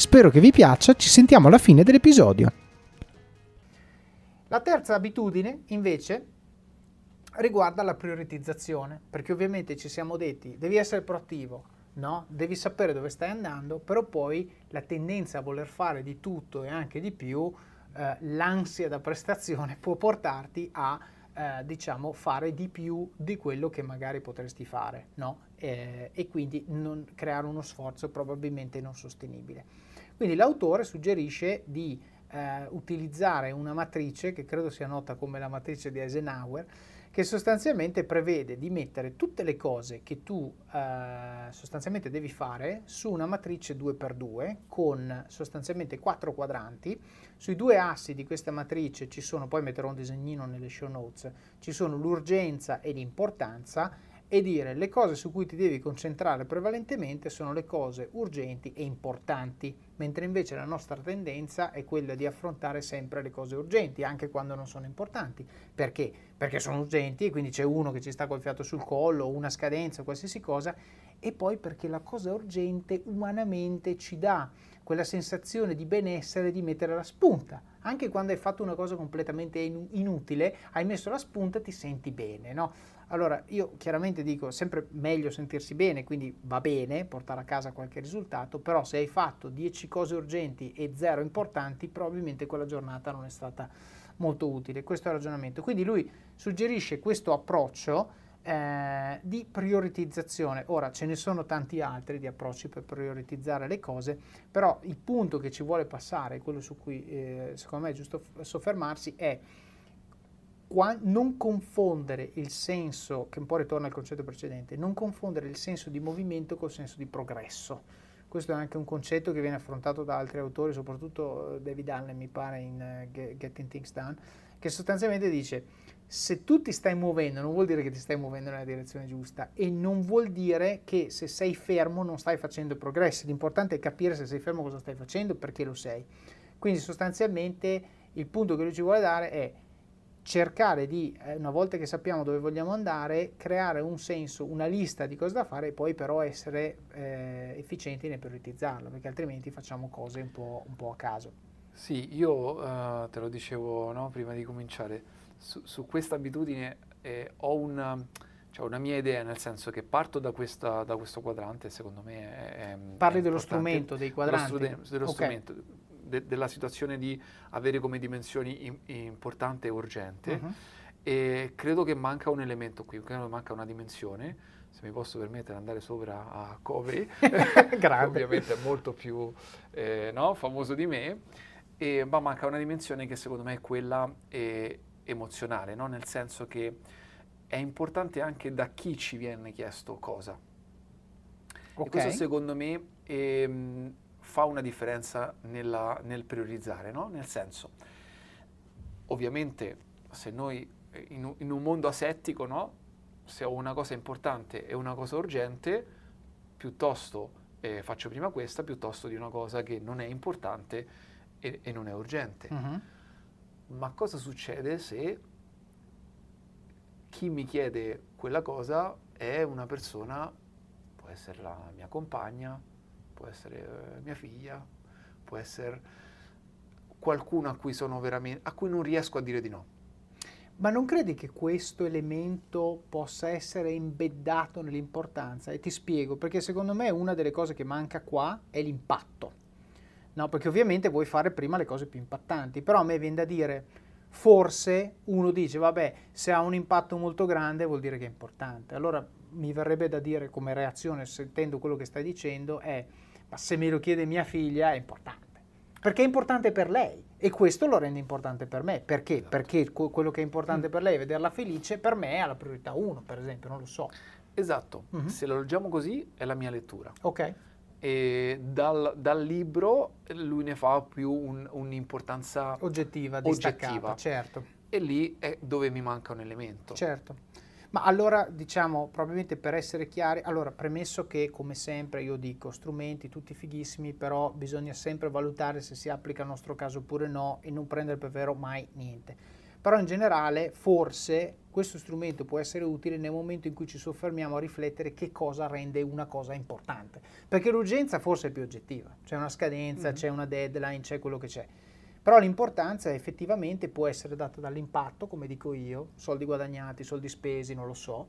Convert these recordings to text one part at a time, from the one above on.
Spero che vi piaccia, ci sentiamo alla fine dell'episodio. La terza abitudine, invece, riguarda la prioritizzazione, perché ovviamente ci siamo detti devi essere proattivo, no? devi sapere dove stai andando, però poi la tendenza a voler fare di tutto e anche di più, eh, l'ansia da prestazione può portarti a eh, diciamo fare di più di quello che magari potresti fare, no? eh, e quindi creare uno sforzo probabilmente non sostenibile. Quindi l'autore suggerisce di eh, utilizzare una matrice che credo sia nota come la matrice di Eisenhower, che sostanzialmente prevede di mettere tutte le cose che tu eh, sostanzialmente devi fare su una matrice 2x2 con sostanzialmente quattro quadranti. Sui due assi di questa matrice ci sono, poi metterò un disegnino nelle show notes, ci sono l'urgenza e l'importanza e dire le cose su cui ti devi concentrare prevalentemente sono le cose urgenti e importanti, mentre invece la nostra tendenza è quella di affrontare sempre le cose urgenti, anche quando non sono importanti. Perché? Perché sono urgenti e quindi c'è uno che ci sta col fiato sul collo, una scadenza, qualsiasi cosa, e poi perché la cosa urgente umanamente ci dà quella sensazione di benessere di mettere la spunta. Anche quando hai fatto una cosa completamente inutile, hai messo la spunta, ti senti bene, no? Allora, io chiaramente dico sempre meglio sentirsi bene, quindi va bene portare a casa qualche risultato, però se hai fatto 10 cose urgenti e 0 importanti, probabilmente quella giornata non è stata molto utile. Questo è il ragionamento. Quindi lui suggerisce questo approccio eh, di prioritizzazione. Ora ce ne sono tanti altri di approcci per prioritizzare le cose, però il punto che ci vuole passare, quello su cui eh, secondo me è giusto soffermarsi, è qua, non confondere il senso, che un po' ritorna al concetto precedente, non confondere il senso di movimento col senso di progresso. Questo è anche un concetto che viene affrontato da altri autori, soprattutto eh, David Allen, mi pare, in uh, Getting Things Done, che sostanzialmente dice se tu ti stai muovendo non vuol dire che ti stai muovendo nella direzione giusta e non vuol dire che se sei fermo non stai facendo progressi. L'importante è capire se sei fermo cosa stai facendo, perché lo sei. Quindi sostanzialmente il punto che lui ci vuole dare è cercare di, eh, una volta che sappiamo dove vogliamo andare, creare un senso, una lista di cose da fare e poi però essere eh, efficienti nel prioritizzarlo, perché altrimenti facciamo cose un po', un po a caso. Sì, io uh, te lo dicevo no, prima di cominciare, su, su questa abitudine eh, ho una, cioè una, mia idea, nel senso che parto da, questa, da questo quadrante, secondo me è... è Parli è dello strumento, dei quadranti? Dello, dello okay. strumento de, della situazione di avere come dimensioni in, importante e urgente. Uh-huh. E credo che manca un elemento qui, credo che manca una dimensione se mi posso permettere, andare sopra a Covey, ovviamente è molto più eh, no, famoso di me, e, ma manca una dimensione che secondo me è quella eh, emozionale, no? nel senso che è importante anche da chi ci viene chiesto cosa. Okay. E questo secondo me ehm, fa una differenza nella, nel priorizzare, no? nel senso, ovviamente se noi eh, in, in un mondo asettico, no? se ho una cosa importante e una cosa urgente, piuttosto eh, faccio prima questa, piuttosto di una cosa che non è importante e, e non è urgente. Uh-huh. Ma cosa succede se chi mi chiede quella cosa è una persona, può essere la mia compagna, può essere eh, mia figlia, può essere qualcuno a cui a cui non riesco a dire di no. Ma non credi che questo elemento possa essere imbeddato nell'importanza? E ti spiego, perché secondo me una delle cose che manca qua è l'impatto. No, perché ovviamente vuoi fare prima le cose più impattanti, però a me viene da dire, forse uno dice, vabbè, se ha un impatto molto grande vuol dire che è importante. Allora mi verrebbe da dire come reazione, sentendo quello che stai dicendo, è, ma se me lo chiede mia figlia è importante perché è importante per lei e questo lo rende importante per me. Perché? Esatto. Perché quello che è importante mm. per lei, vederla felice, per me è la priorità 1, per esempio, non lo so. Esatto, mm-hmm. se lo leggiamo così è la mia lettura. Ok. E dal, dal libro lui ne fa più un, un'importanza oggettiva, oggettiva. certo. E lì è dove mi manca un elemento. Certo. Ma allora diciamo, probabilmente per essere chiari, allora premesso che come sempre io dico strumenti tutti fighissimi, però bisogna sempre valutare se si applica al nostro caso oppure no e non prendere per vero mai niente. Però in generale forse questo strumento può essere utile nel momento in cui ci soffermiamo a riflettere che cosa rende una cosa importante. Perché l'urgenza forse è più oggettiva, c'è una scadenza, mm-hmm. c'è una deadline, c'è quello che c'è. Però l'importanza effettivamente può essere data dall'impatto, come dico io, soldi guadagnati, soldi spesi, non lo so,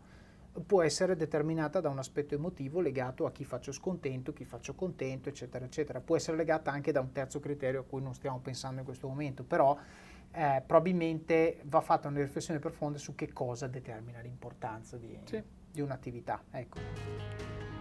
può essere determinata da un aspetto emotivo legato a chi faccio scontento, chi faccio contento, eccetera, eccetera. Può essere legata anche da un terzo criterio a cui non stiamo pensando in questo momento, però eh, probabilmente va fatta una riflessione profonda su che cosa determina l'importanza di, sì. di un'attività. Ecco.